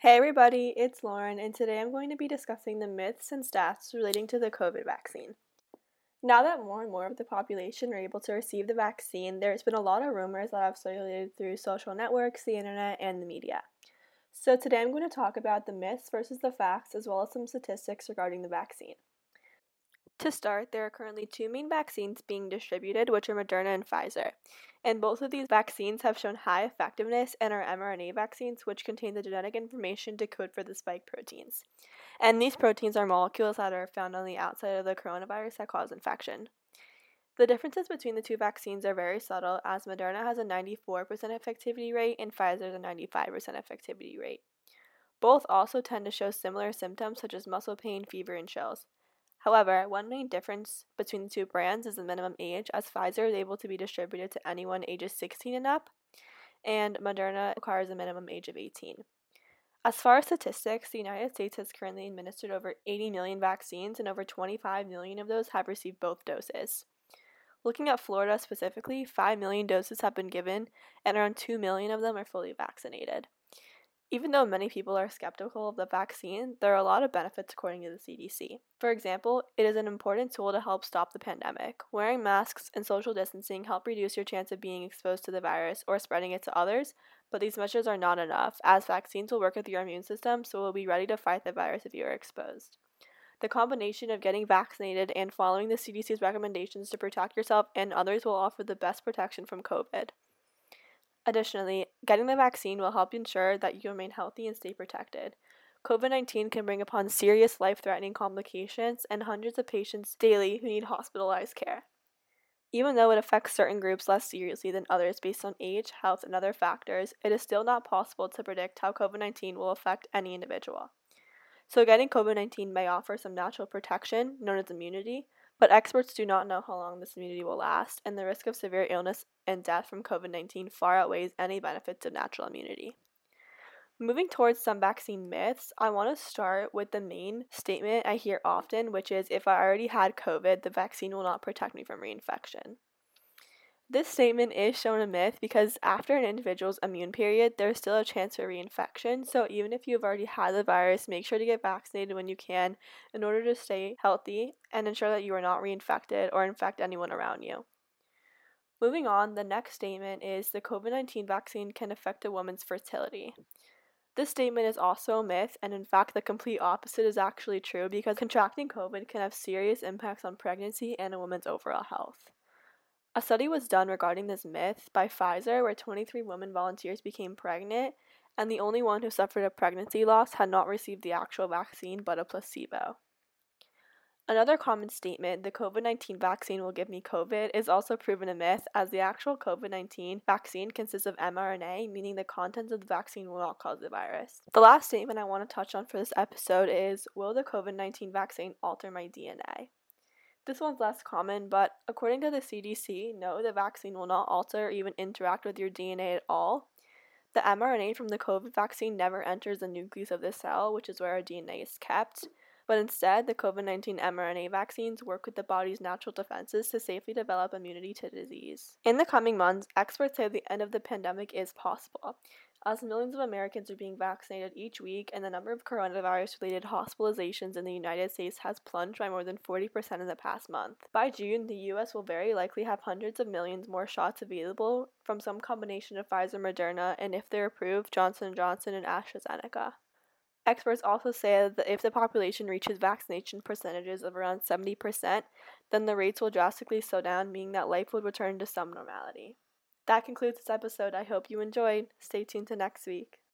Hey everybody, it's Lauren, and today I'm going to be discussing the myths and stats relating to the COVID vaccine. Now that more and more of the population are able to receive the vaccine, there's been a lot of rumors that have circulated through social networks, the internet, and the media. So today I'm going to talk about the myths versus the facts, as well as some statistics regarding the vaccine. To start, there are currently two main vaccines being distributed, which are Moderna and Pfizer. And both of these vaccines have shown high effectiveness and are mRNA vaccines, which contain the genetic information to code for the spike proteins. And these proteins are molecules that are found on the outside of the coronavirus that cause infection. The differences between the two vaccines are very subtle, as Moderna has a 94% effectivity rate and Pfizer's a 95% effectivity rate. Both also tend to show similar symptoms such as muscle pain, fever, and chills. However, one main difference between the two brands is the minimum age, as Pfizer is able to be distributed to anyone ages 16 and up, and Moderna requires a minimum age of 18. As far as statistics, the United States has currently administered over 80 million vaccines, and over 25 million of those have received both doses. Looking at Florida specifically, 5 million doses have been given, and around 2 million of them are fully vaccinated. Even though many people are skeptical of the vaccine, there are a lot of benefits according to the CDC. For example, it is an important tool to help stop the pandemic. Wearing masks and social distancing help reduce your chance of being exposed to the virus or spreading it to others, but these measures are not enough, as vaccines will work with your immune system, so will be ready to fight the virus if you are exposed. The combination of getting vaccinated and following the CDC's recommendations to protect yourself and others will offer the best protection from COVID. Additionally, getting the vaccine will help ensure that you remain healthy and stay protected. COVID 19 can bring upon serious life threatening complications and hundreds of patients daily who need hospitalized care. Even though it affects certain groups less seriously than others based on age, health, and other factors, it is still not possible to predict how COVID 19 will affect any individual. So, getting COVID 19 may offer some natural protection, known as immunity, but experts do not know how long this immunity will last, and the risk of severe illness and death from COVID 19 far outweighs any benefits of natural immunity. Moving towards some vaccine myths, I want to start with the main statement I hear often, which is if I already had COVID, the vaccine will not protect me from reinfection. This statement is shown a myth because after an individual's immune period, there's still a chance for reinfection. So, even if you've already had the virus, make sure to get vaccinated when you can in order to stay healthy and ensure that you are not reinfected or infect anyone around you. Moving on, the next statement is the COVID 19 vaccine can affect a woman's fertility. This statement is also a myth, and in fact, the complete opposite is actually true because contracting COVID can have serious impacts on pregnancy and a woman's overall health. A study was done regarding this myth by Pfizer where 23 women volunteers became pregnant, and the only one who suffered a pregnancy loss had not received the actual vaccine but a placebo. Another common statement, the COVID 19 vaccine will give me COVID, is also proven a myth as the actual COVID 19 vaccine consists of mRNA, meaning the contents of the vaccine will not cause the virus. The last statement I want to touch on for this episode is Will the COVID 19 vaccine alter my DNA? This one's less common, but according to the CDC, no, the vaccine will not alter or even interact with your DNA at all. The mRNA from the COVID vaccine never enters the nucleus of the cell, which is where our DNA is kept, but instead, the COVID 19 mRNA vaccines work with the body's natural defenses to safely develop immunity to disease. In the coming months, experts say the end of the pandemic is possible as millions of Americans are being vaccinated each week, and the number of coronavirus related hospitalizations in the United States has plunged by more than 40% in the past month. By June, the US will very likely have hundreds of millions more shots available from some combination of Pfizer, Moderna, and if they're approved, Johnson & Johnson and AstraZeneca. Experts also say that if the population reaches vaccination percentages of around 70%, then the rates will drastically slow down, meaning that life would return to some normality. That concludes this episode. I hope you enjoyed. Stay tuned to next week.